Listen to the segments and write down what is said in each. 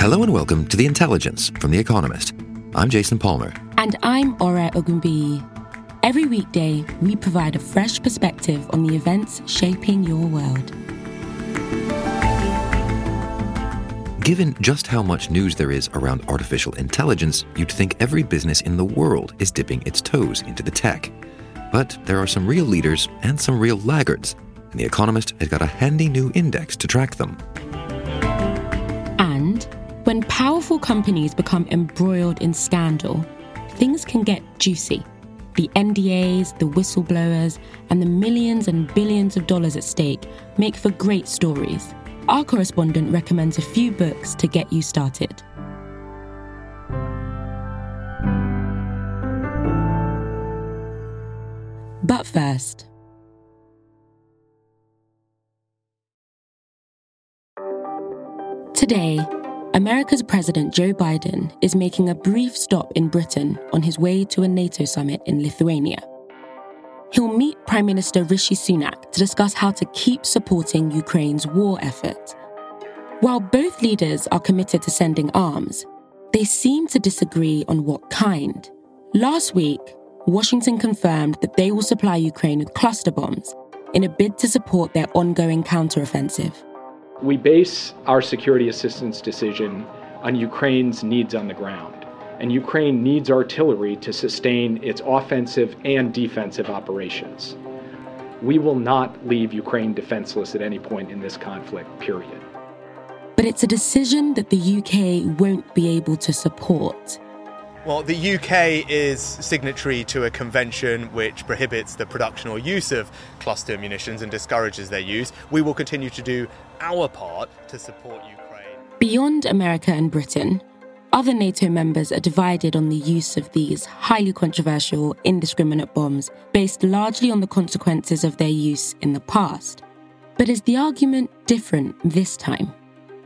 Hello and welcome to The Intelligence from The Economist. I'm Jason Palmer. And I'm Ore Ogunbiyi. Every weekday, we provide a fresh perspective on the events shaping your world. Given just how much news there is around artificial intelligence, you'd think every business in the world is dipping its toes into the tech. But there are some real leaders and some real laggards, and The Economist has got a handy new index to track them. When powerful companies become embroiled in scandal, things can get juicy. The NDAs, the whistleblowers, and the millions and billions of dollars at stake make for great stories. Our correspondent recommends a few books to get you started. But first, Today, America's President Joe Biden is making a brief stop in Britain on his way to a NATO summit in Lithuania. He'll meet Prime Minister Rishi Sunak to discuss how to keep supporting Ukraine's war effort. While both leaders are committed to sending arms, they seem to disagree on what kind. Last week, Washington confirmed that they will supply Ukraine with cluster bombs in a bid to support their ongoing counteroffensive. We base our security assistance decision on Ukraine's needs on the ground. And Ukraine needs artillery to sustain its offensive and defensive operations. We will not leave Ukraine defenseless at any point in this conflict, period. But it's a decision that the UK won't be able to support. Well, the UK is signatory to a convention which prohibits the production or use of cluster munitions and discourages their use. We will continue to do our part to support Ukraine. Beyond America and Britain, other NATO members are divided on the use of these highly controversial, indiscriminate bombs based largely on the consequences of their use in the past. But is the argument different this time?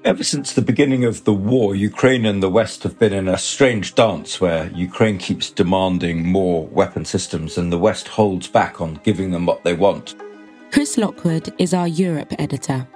Ever since the beginning of the war, Ukraine and the West have been in a strange dance where Ukraine keeps demanding more weapon systems and the West holds back on giving them what they want. Chris Lockwood is our Europe editor.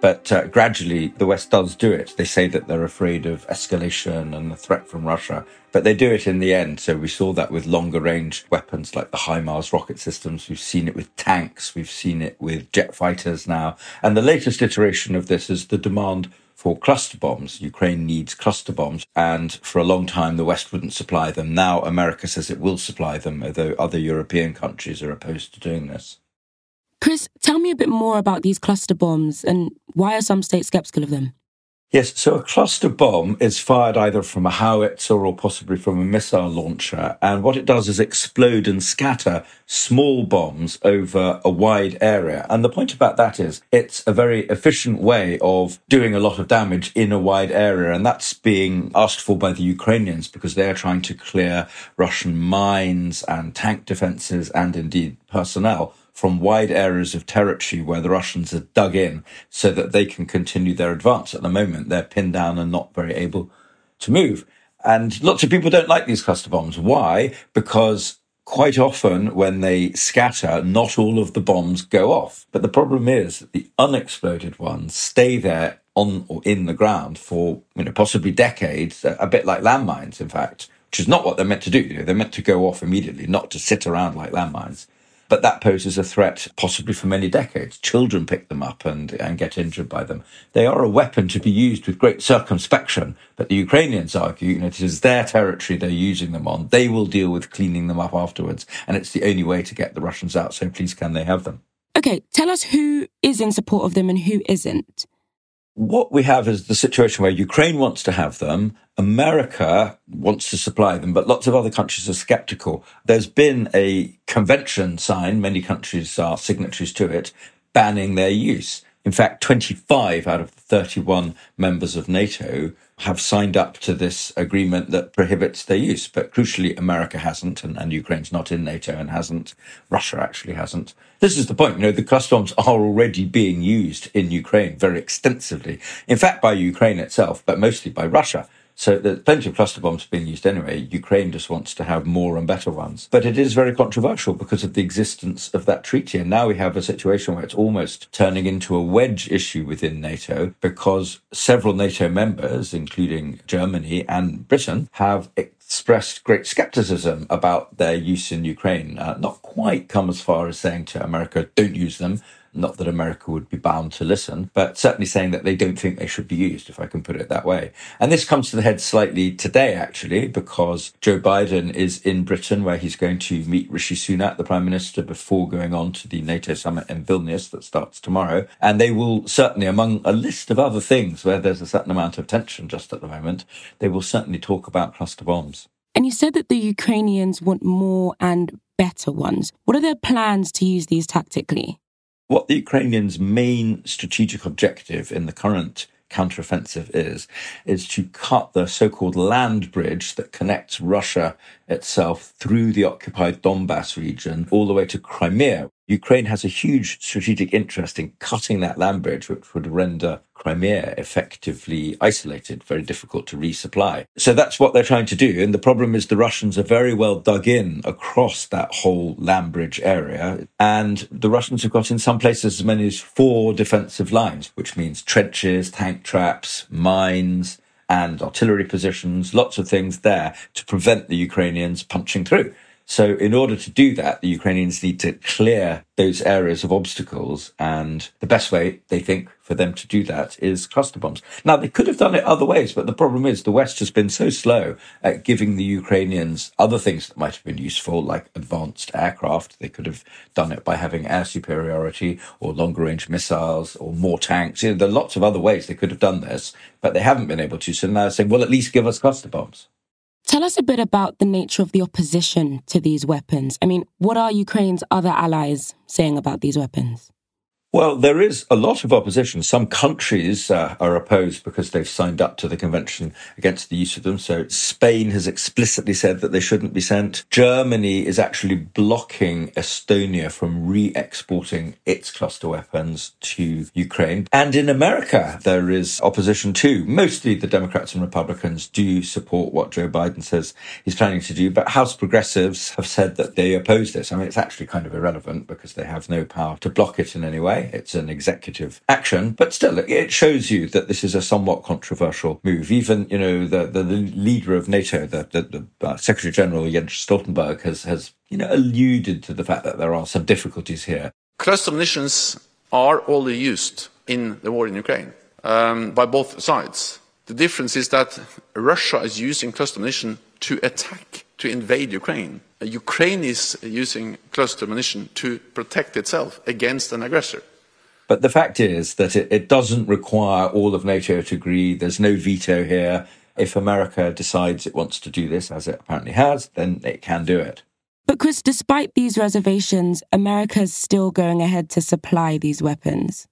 But uh, gradually, the West does do it. They say that they're afraid of escalation and the threat from Russia, but they do it in the end. So we saw that with longer range weapons like the HIMARS rocket systems. We've seen it with tanks. We've seen it with jet fighters now. And the latest iteration of this is the demand for cluster bombs. Ukraine needs cluster bombs. And for a long time, the West wouldn't supply them. Now America says it will supply them, although other European countries are opposed to doing this. Chris, tell me a bit more about these cluster bombs and why are some states skeptical of them? Yes, so a cluster bomb is fired either from a howitzer or possibly from a missile launcher. And what it does is explode and scatter small bombs over a wide area. And the point about that is it's a very efficient way of doing a lot of damage in a wide area. And that's being asked for by the Ukrainians because they are trying to clear Russian mines and tank defenses and indeed personnel from wide areas of territory where the Russians are dug in so that they can continue their advance. At the moment, they're pinned down and not very able to move. And lots of people don't like these cluster bombs. Why? Because quite often when they scatter, not all of the bombs go off. But the problem is that the unexploded ones stay there on or in the ground for, you know, possibly decades, a bit like landmines, in fact, which is not what they're meant to do. You know, they're meant to go off immediately, not to sit around like landmines. But that poses a threat possibly for many decades. Children pick them up and, and get injured by them. They are a weapon to be used with great circumspection, but the Ukrainians argue you know, it is their territory they're using them on. They will deal with cleaning them up afterwards, and it's the only way to get the Russians out, so please can they have them. Okay, tell us who is in support of them and who isn't what we have is the situation where Ukraine wants to have them, America wants to supply them, but lots of other countries are skeptical. There's been a convention signed, many countries are signatories to it, banning their use. In fact, 25 out of 31 members of NATO have signed up to this agreement that prohibits their use. But crucially, America hasn't, and, and Ukraine's not in NATO and hasn't. Russia actually hasn't. This is the point. You know, the cluster bombs are already being used in Ukraine very extensively. In fact, by Ukraine itself, but mostly by Russia. So there's plenty of cluster bombs being used anyway. Ukraine just wants to have more and better ones. But it is very controversial because of the existence of that treaty. And now we have a situation where it's almost turning into a wedge issue within NATO because several NATO members, including Germany and Britain, have expressed great skepticism about their use in Ukraine. Uh, not quite come as far as saying to America, don't use them, not that America would be bound to listen, but certainly saying that they don't think they should be used, if I can put it that way. And this comes to the head slightly today, actually, because Joe Biden is in Britain, where he's going to meet Rishi Sunak, the Prime Minister, before going on to the NATO summit in Vilnius that starts tomorrow. And they will certainly, among a list of other things where there's a certain amount of tension just at the moment, they will certainly talk about cluster bombs. And you said that the Ukrainians want more and better ones. What are their plans to use these tactically? What the Ukrainians' main strategic objective in the current counteroffensive is, is to cut the so-called land bridge that connects Russia itself through the occupied Donbass region all the way to Crimea. Ukraine has a huge strategic interest in cutting that land bridge, which would render Crimea effectively isolated, very difficult to resupply. So that's what they're trying to do. And the problem is the Russians are very well dug in across that whole land bridge area. And the Russians have got in some places as many as four defensive lines, which means trenches, tank traps, mines, and artillery positions, lots of things there to prevent the Ukrainians punching through. So in order to do that, the Ukrainians need to clear those areas of obstacles. And the best way they think for them to do that is cluster bombs. Now they could have done it other ways, but the problem is the West has been so slow at giving the Ukrainians other things that might have been useful, like advanced aircraft. They could have done it by having air superiority or longer range missiles or more tanks. You know, there are lots of other ways they could have done this, but they haven't been able to. So now they're saying, well, at least give us cluster bombs. Tell us a bit about the nature of the opposition to these weapons. I mean, what are Ukraine's other allies saying about these weapons? Well, there is a lot of opposition. Some countries uh, are opposed because they've signed up to the convention against the use of them. So Spain has explicitly said that they shouldn't be sent. Germany is actually blocking Estonia from re-exporting its cluster weapons to Ukraine. And in America, there is opposition too. Mostly the Democrats and Republicans do support what Joe Biden says he's planning to do, but House progressives have said that they oppose this. I mean, it's actually kind of irrelevant because they have no power to block it in any way. It's an executive action, but still, it shows you that this is a somewhat controversial move. Even, you know, the, the, the leader of NATO, the, the, the uh, Secretary General Jens Stoltenberg, has, has, you know, alluded to the fact that there are some difficulties here. Cluster munitions are already used in the war in Ukraine um, by both sides. The difference is that Russia is using cluster munition to attack, to invade Ukraine. Ukraine is using cluster munition to protect itself against an aggressor. But the fact is that it, it, doesn't require all of NATO to agree. There's no veto here. If America decides it wants to do this, as it apparently has, then it can do it. But, Chris, despite these reservations, America is still going ahead to supply these weapons.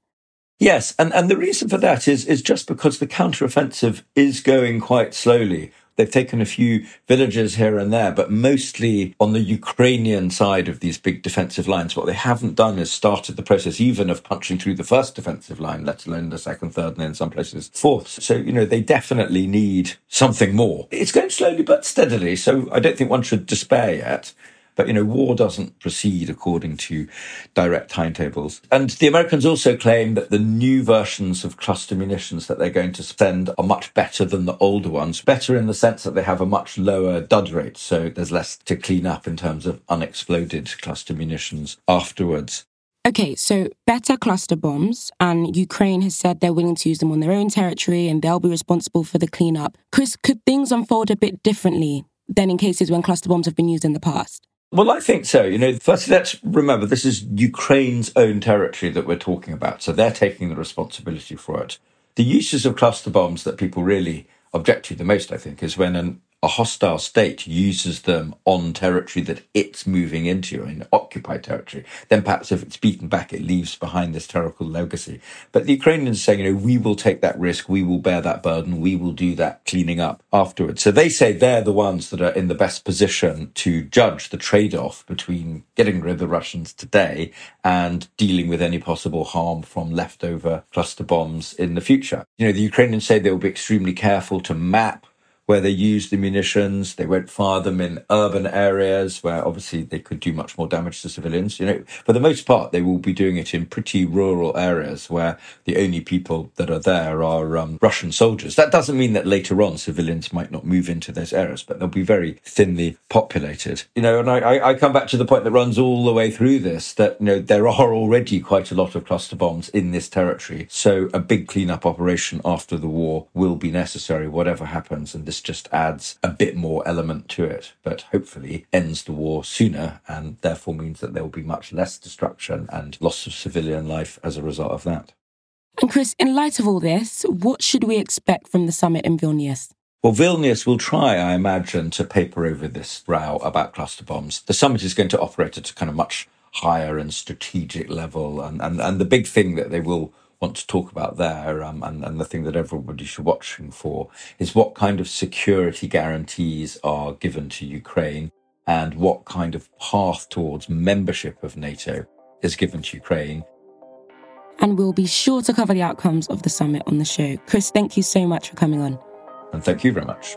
Yes, and, and the reason for that is, is just because the counteroffensive is going quite slowly. They've taken a few villages here and there, but mostly on the Ukrainian side of these big defensive lines. What they haven't done is started the process even of punching through the first defensive line, let alone the second, third, and in some places fourth. So, you know, they definitely need something more. It's going slowly but steadily. So I don't think one should despair yet. But, you know, war doesn't proceed according to direct timetables. And the Americans also claim that the new versions of cluster munitions that they're going to send are much better than the older ones. Better in the sense that they have a much lower dud rate. So there's less to clean up in terms of unexploded cluster munitions afterwards. Okay, so better cluster bombs, and Ukraine has said they're willing to use them on their own territory and they'll be responsible for the cleanup. Chris, could things unfold a bit differently than in cases when cluster bombs have been used in the past? Well, I think so. You know, first, let's remember this is Ukraine's own territory that we're talking about. So they're taking the responsibility for it. The uses of cluster bombs that people really object to the most, I think, is when an a hostile state uses them on territory that it's moving into, in occupied territory, then perhaps if it's beaten back, it leaves behind this terrible legacy. But the Ukrainians say, you know, we will take that risk, we will bear that burden, we will do that cleaning up afterwards. So they say they're the ones that are in the best position to judge the trade off between getting rid of the Russians today and dealing with any possible harm from leftover cluster bombs in the future. You know, the Ukrainians say they will be extremely careful to map where they used the munitions. They won't fire them in urban areas where obviously they could do much more damage to civilians. You know, for the most part, they will be doing it in pretty rural areas where the only people that are there are um, Russian soldiers. That doesn't mean that later on civilians might not move into those areas, but they'll be very thinly populated. You know, and I, I come back to the point that runs all the way through this that, you know, there are already quite a lot of cluster bombs in this territory. So a big cleanup operation after the war will be necessary, whatever happens. And this just adds a bit more element to it, but hopefully ends the war sooner and therefore means that there will be much less destruction and loss of civilian life as a result of that. And Chris, in light of all this, what should we expect from the summit in Vilnius? Well, Vilnius will try, I imagine, to paper over this row about cluster bombs. The summit is going to operate at a kind of much higher and strategic level. And, and, and the big thing that they will want to talk about there, um, and, and the thing that everybody should be watching for, is what kind of security guarantees are given to Ukraine and what kind of path towards membership of NATO is given to Ukraine. And we'll be sure to cover the outcomes of the summit on the show. Chris, thank you so much for coming on. And thank you very much.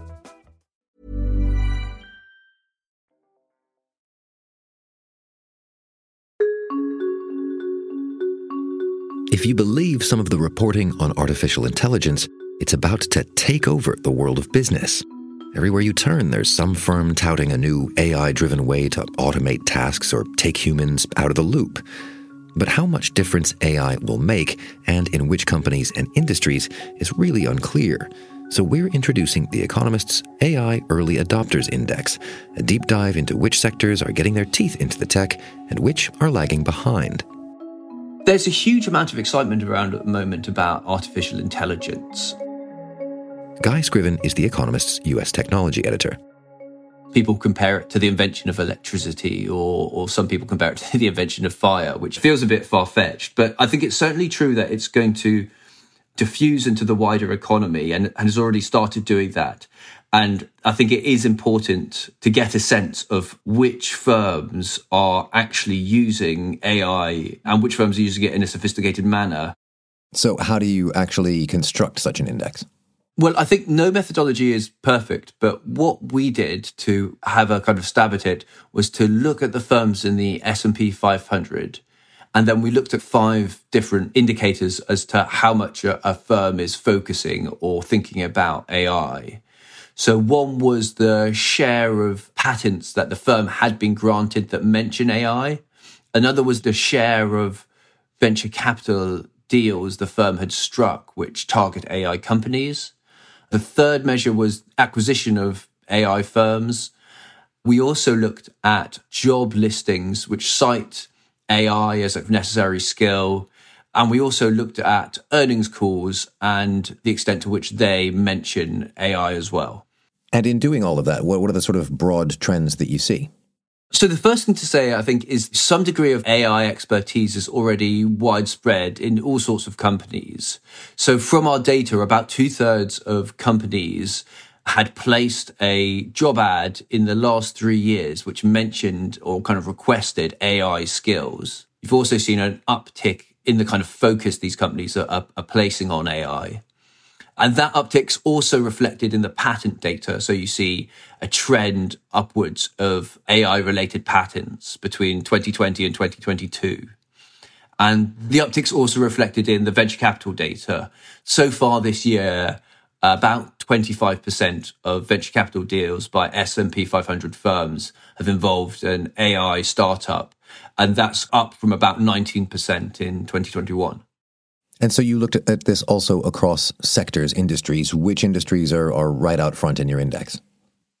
If you believe some of the reporting on artificial intelligence, it's about to take over the world of business. Everywhere you turn, there's some firm touting a new AI driven way to automate tasks or take humans out of the loop. But how much difference AI will make and in which companies and industries is really unclear. So we're introducing The Economist's AI Early Adopters Index, a deep dive into which sectors are getting their teeth into the tech and which are lagging behind. There's a huge amount of excitement around at the moment about artificial intelligence. Guy Scriven is The Economist's US technology editor. People compare it to the invention of electricity, or, or some people compare it to the invention of fire, which feels a bit far fetched. But I think it's certainly true that it's going to diffuse into the wider economy and, and has already started doing that. And I think it is important to get a sense of which firms are actually using AI and which firms are using it in a sophisticated manner. So, how do you actually construct such an index? Well, I think no methodology is perfect, but what we did to have a kind of stab at it was to look at the firms in the S&P 500 and then we looked at five different indicators as to how much a, a firm is focusing or thinking about AI. So one was the share of patents that the firm had been granted that mention AI. Another was the share of venture capital deals the firm had struck which target AI companies. The third measure was acquisition of AI firms. We also looked at job listings which cite AI as a necessary skill. And we also looked at earnings calls and the extent to which they mention AI as well. And in doing all of that, what, what are the sort of broad trends that you see? So the first thing to say, I think, is some degree of AI expertise is already widespread in all sorts of companies. So from our data, about two thirds of companies had placed a job ad in the last three years, which mentioned or kind of requested AI skills. You've also seen an uptick in the kind of focus these companies are, are, are placing on AI. And that uptick's also reflected in the patent data. So you see a trend upwards of AI related patents between 2020 and 2022. And the uptick's also reflected in the venture capital data. So far this year, about 25% of venture capital deals by S&P 500 firms have involved an AI startup. And that's up from about 19% in 2021. And so you looked at this also across sectors, industries. Which industries are, are right out front in your index?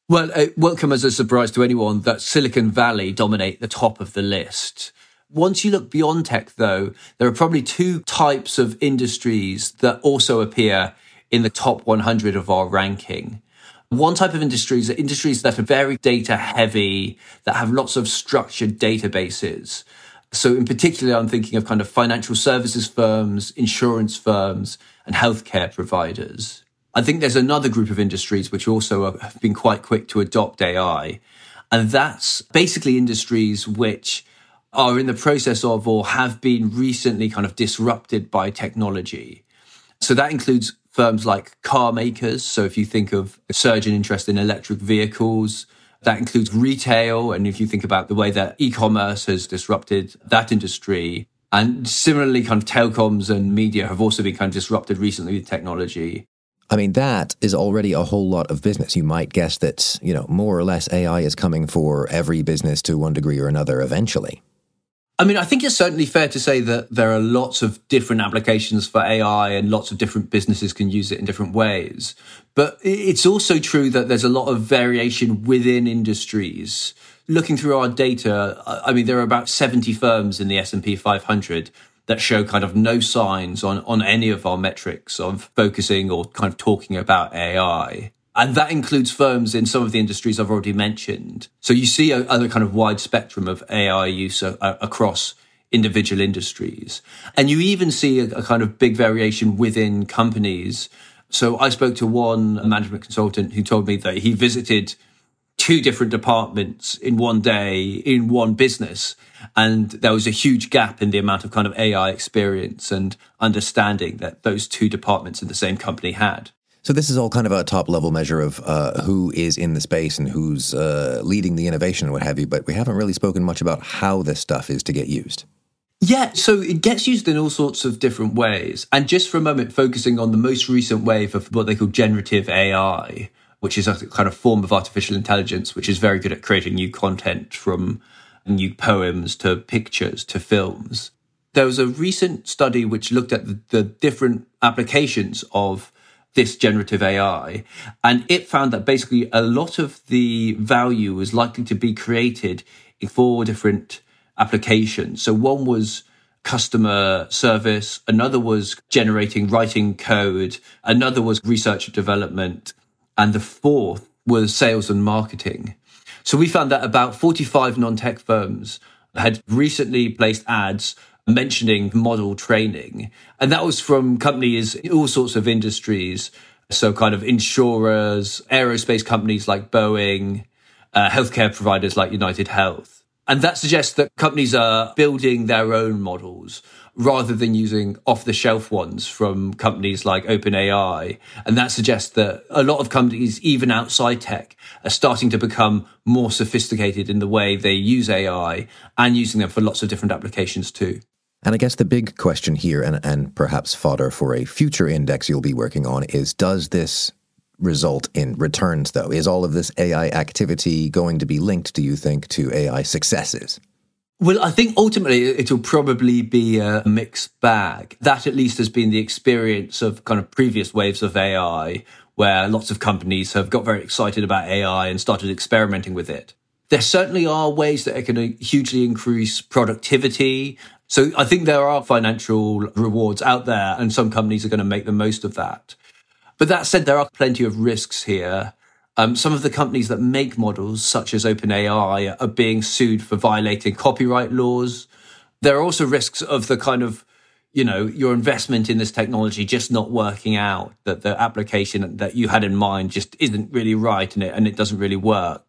Well, uh, it won't come as a surprise to anyone that Silicon Valley dominate the top of the list. Once you look beyond tech, though, there are probably two types of industries that also appear in the top 100 of our ranking. One type of industries are industries that are very data heavy, that have lots of structured databases. So in particular, I'm thinking of kind of financial services firms, insurance firms, and healthcare providers. I think there's another group of industries which also have been quite quick to adopt AI. And that's basically industries which are in the process of or have been recently kind of disrupted by technology. So that includes firms like car makers. So if you think of a surge in interest in electric vehicles, that includes retail. And if you think about the way that e-commerce has disrupted that industry, and similarly, kind of telecoms and media have also been kind of disrupted recently with technology. I mean, that is already a whole lot of business. You might guess that, you know, more or less AI is coming for every business to one degree or another eventually. I mean, I think it's certainly fair to say that there are lots of different applications for AI and lots of different businesses can use it in different ways. But it's also true that there's a lot of variation within industries. Looking through our data, I mean, there are about 70 firms in the S&P 500 that show kind of no signs on, on any of our metrics of focusing or kind of talking about AI. And that includes firms in some of the industries I've already mentioned. So you see a, a kind of wide spectrum of AI use a, a, across individual industries. And you even see a, kind of big variation within companies. So I spoke to one management consultant who told me that he visited two different departments in one day in one business. And there was a huge gap in the amount of kind of AI experience and understanding that those two departments in the same company had. So this is all kind of a top level measure of uh, who is in the space and who's uh, leading the innovation and what have you. But we haven't really spoken much about how this stuff is to get used. Yeah, so it gets used in all sorts of different ways. And just for a moment, focusing on the most recent wave of what they call generative AI, which is a kind of form of artificial intelligence, which is very good at creating new content from new poems to pictures to films. There was a recent study which looked at the, the different applications of this generative AI. And it found that basically a lot of the value was likely to be created in four different applications. So one was customer service, another was generating writing code, another was research and development, and the fourth was sales and marketing. So we found that about 45 non-tech firms had recently placed ads mentioning model training. And that was from companies in all sorts of industries. So, kind of insurers, aerospace companies like Boeing, uh, healthcare providers like United Health. And that suggests that companies are building their own models rather than using off the shelf ones from companies like OpenAI. And that suggests that a lot of companies, even outside tech, are starting to become more sophisticated in the way they use AI and using them for lots of different applications too. And I guess the big question here, and, and perhaps fodder for a future index you'll be working on, is does this result in returns, though? Is all of this AI activity going to be linked, do you think, to AI successes? Well, I think ultimately it'll probably be a mixed bag. That at least has been the experience of kind of previous waves of AI, where lots of companies have got very excited about AI and started experimenting with it. There certainly are ways that it can hugely increase productivity so I think there are financial rewards out there and some companies are going to make the most of that. But that said, there are plenty of risks here. Um, some of the companies that make models, such as OpenAI, are being sued for violating copyright laws. There are also risks of the kind of, you know, your investment in this technology just not working out, that the application that you had in mind just isn't really right and it, and it doesn't really work.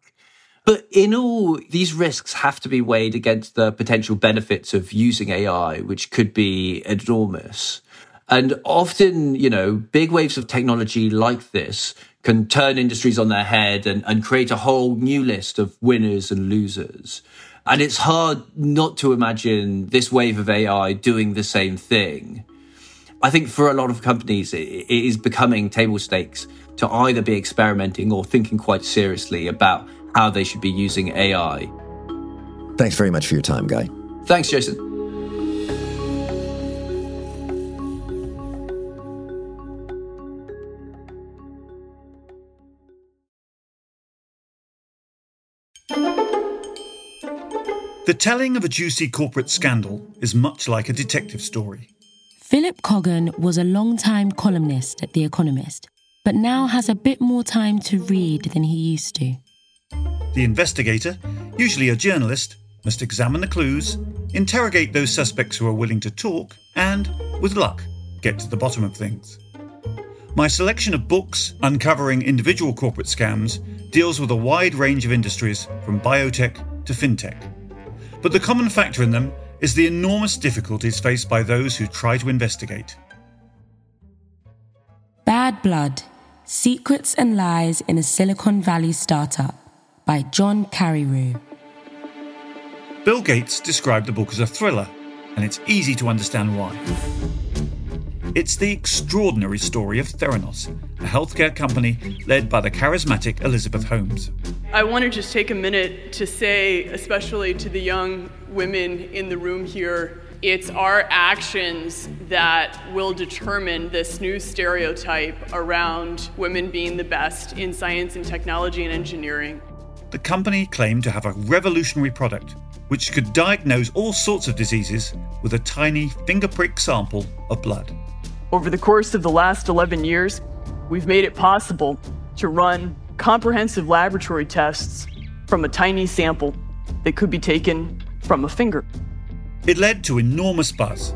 But in all, these risks have to be weighed against the potential benefits of using AI, which could be enormous. And often, you know, big waves of technology like this can turn industries on their head and, and create a whole new list of winners and losers. And it's hard not to imagine this wave of AI doing the same thing. I think for a lot of companies, it, it is becoming table stakes to either be experimenting or thinking quite seriously about how they should be using AI. Thanks very much for your time, Guy. Thanks, Jason. The telling of a juicy corporate scandal is much like a detective story. Philip Coggan was a long-time columnist at The Economist, but now has a bit more time to read than he used to. The investigator, usually a journalist, must examine the clues, interrogate those suspects who are willing to talk, and, with luck, get to the bottom of things. My selection of books uncovering individual corporate scams deals with a wide range of industries from biotech to fintech. But the common factor in them is the enormous difficulties faced by those who try to investigate. Bad Blood Secrets and Lies in a Silicon Valley Startup by John Carreyrou. Bill Gates described the book as a thriller, and it's easy to understand why. It's the extraordinary story of Theranos, a healthcare company led by the charismatic Elizabeth Holmes. I want to just take a minute to say, especially to the young women in the room here, it's our actions that will determine this new stereotype around women being the best in science and technology and engineering. The company claimed to have a revolutionary product which could diagnose all sorts of diseases with a tiny finger prick sample of blood. Over the course of the last 11 years, we've made it possible to run comprehensive laboratory tests from a tiny sample that could be taken from a finger. It led to enormous buzz,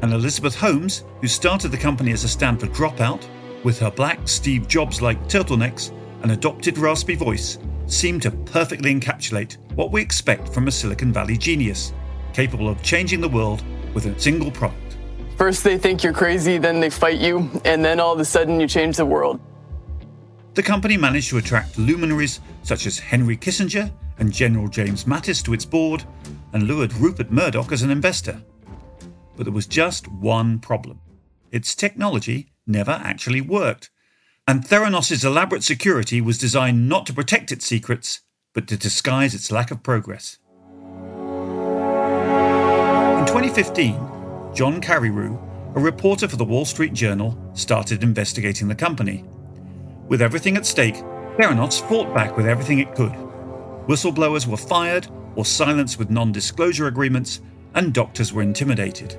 and Elizabeth Holmes, who started the company as a Stanford dropout, with her black Steve Jobs like turtlenecks and adopted raspy voice, seemed to perfectly encapsulate what we expect from a Silicon Valley genius, capable of changing the world with a single product. First, they think you're crazy, then they fight you, and then all of a sudden you change the world. The company managed to attract luminaries such as Henry Kissinger and General James Mattis to its board and lured Rupert Murdoch as an investor. But there was just one problem its technology never actually worked, and Theranos' elaborate security was designed not to protect its secrets, but to disguise its lack of progress. In 2015, John Carreyrou, a reporter for the Wall Street Journal, started investigating the company. With everything at stake, Theranos fought back with everything it could. Whistleblowers were fired or silenced with non disclosure agreements, and doctors were intimidated.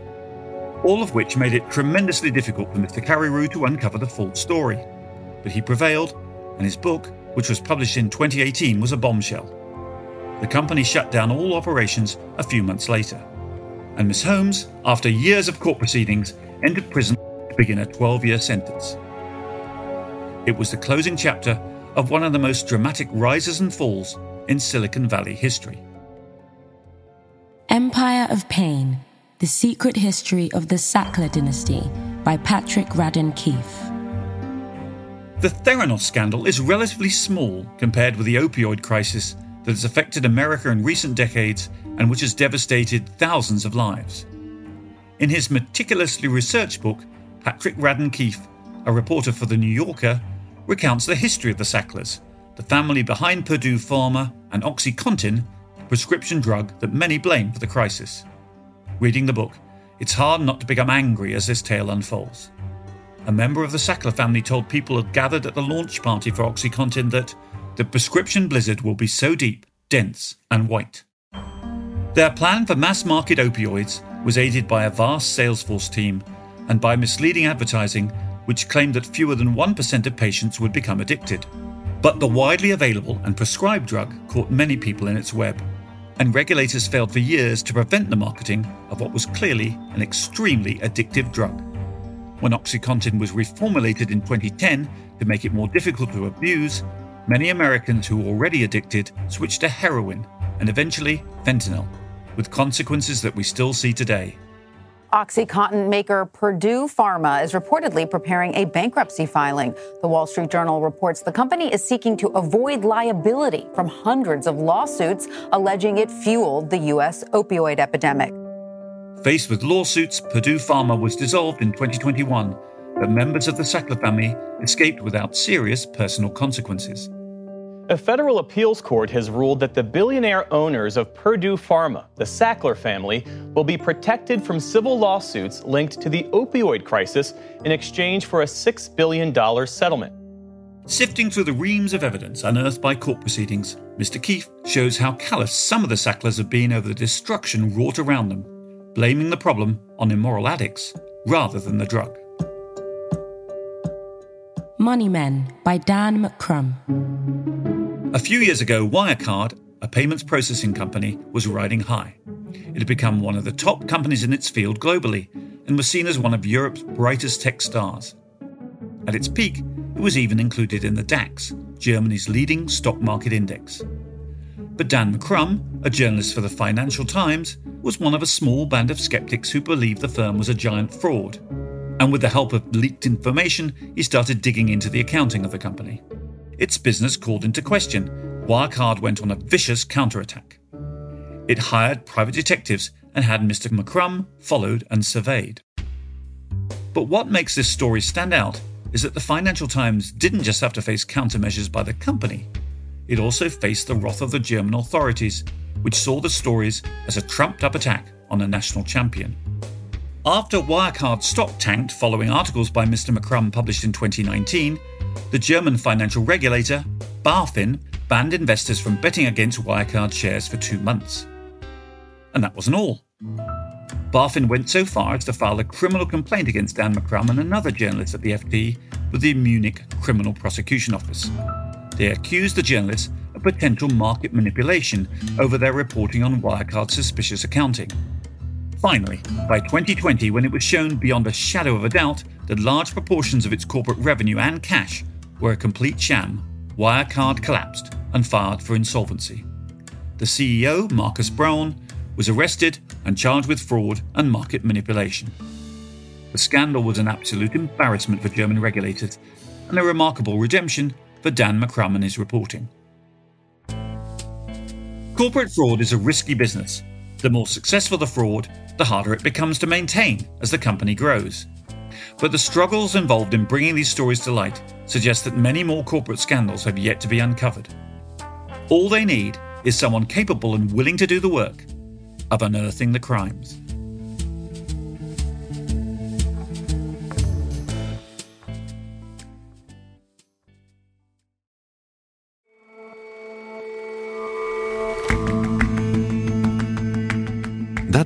All of which made it tremendously difficult for Mr. Carreyrou to uncover the full story. But he prevailed, and his book, which was published in 2018, was a bombshell. The company shut down all operations a few months later and Miss Holmes, after years of court proceedings, entered prison to begin a 12 year sentence. It was the closing chapter of one of the most dramatic rises and falls in Silicon Valley history. Empire of Pain The Secret History of the Sackler Dynasty by Patrick Radden Keefe. The Theranos scandal is relatively small compared with the opioid crisis that has affected America in recent decades and which has devastated thousands of lives. In his meticulously researched book, Patrick Radden Keefe, a reporter for The New Yorker, recounts the history of the Sacklers, the family behind Purdue Pharma and OxyContin, the prescription drug that many blame for the crisis. Reading the book, it's hard not to become angry as this tale unfolds. A member of the Sackler family told people who gathered at the launch party for OxyContin that the prescription blizzard will be so deep, dense, and white their plan for mass market opioids was aided by a vast Salesforce team and by misleading advertising, which claimed that fewer than 1% of patients would become addicted. But the widely available and prescribed drug caught many people in its web, and regulators failed for years to prevent the marketing of what was clearly an extremely addictive drug. When OxyContin was reformulated in 2010 to make it more difficult to abuse, many Americans who were already addicted switched to heroin and eventually fentanyl with consequences that we still see today. Oxycontin maker Purdue Pharma is reportedly preparing a bankruptcy filing. The Wall Street Journal reports the company is seeking to avoid liability from hundreds of lawsuits alleging it fueled the U.S. opioid epidemic. Faced with lawsuits, Purdue Pharma was dissolved in 2021, but members of the Sackler family escaped without serious personal consequences. A federal appeals court has ruled that the billionaire owners of Purdue Pharma, the Sackler family, will be protected from civil lawsuits linked to the opioid crisis in exchange for a $6 billion settlement. Sifting through the reams of evidence unearthed by court proceedings, Mr. Keefe shows how callous some of the Sacklers have been over the destruction wrought around them, blaming the problem on immoral addicts rather than the drug. Money Men by Dan McCrum. A few years ago, Wirecard, a payments processing company, was riding high. It had become one of the top companies in its field globally and was seen as one of Europe's brightest tech stars. At its peak, it was even included in the DAX, Germany's leading stock market index. But Dan McCrum, a journalist for the Financial Times, was one of a small band of skeptics who believed the firm was a giant fraud and with the help of leaked information, he started digging into the accounting of the company. Its business called into question. Wirecard went on a vicious counterattack. It hired private detectives and had Mr. McCrum followed and surveyed. But what makes this story stand out is that the Financial Times didn't just have to face countermeasures by the company, it also faced the wrath of the German authorities, which saw the stories as a trumped up attack on a national champion. After Wirecard stock tanked following articles by Mr. McCrum published in 2019, the German financial regulator, BaFin, banned investors from betting against Wirecard shares for two months. And that wasn't all. BaFin went so far as to file a criminal complaint against Dan McCrum and another journalist at the FT with the Munich Criminal Prosecution Office. They accused the journalists of potential market manipulation over their reporting on Wirecard's suspicious accounting. Finally, by 2020, when it was shown beyond a shadow of a doubt that large proportions of its corporate revenue and cash were a complete sham, Wirecard collapsed and filed for insolvency. The CEO, Markus Braun, was arrested and charged with fraud and market manipulation. The scandal was an absolute embarrassment for German regulators and a remarkable redemption for Dan McCrum and his reporting. Corporate fraud is a risky business. The more successful the fraud, the harder it becomes to maintain as the company grows. But the struggles involved in bringing these stories to light suggest that many more corporate scandals have yet to be uncovered. All they need is someone capable and willing to do the work of unearthing the crimes.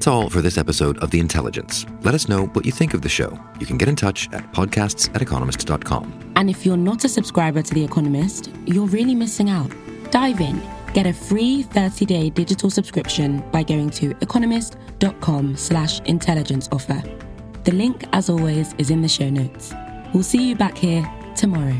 That's all for this episode of The Intelligence. Let us know what you think of the show. You can get in touch at podcasts at economist.com. And if you're not a subscriber to The Economist, you're really missing out. Dive in. Get a free 30-day digital subscription by going to economist.com slash intelligence offer. The link, as always, is in the show notes. We'll see you back here tomorrow.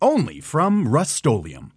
only from Rust-Oleum.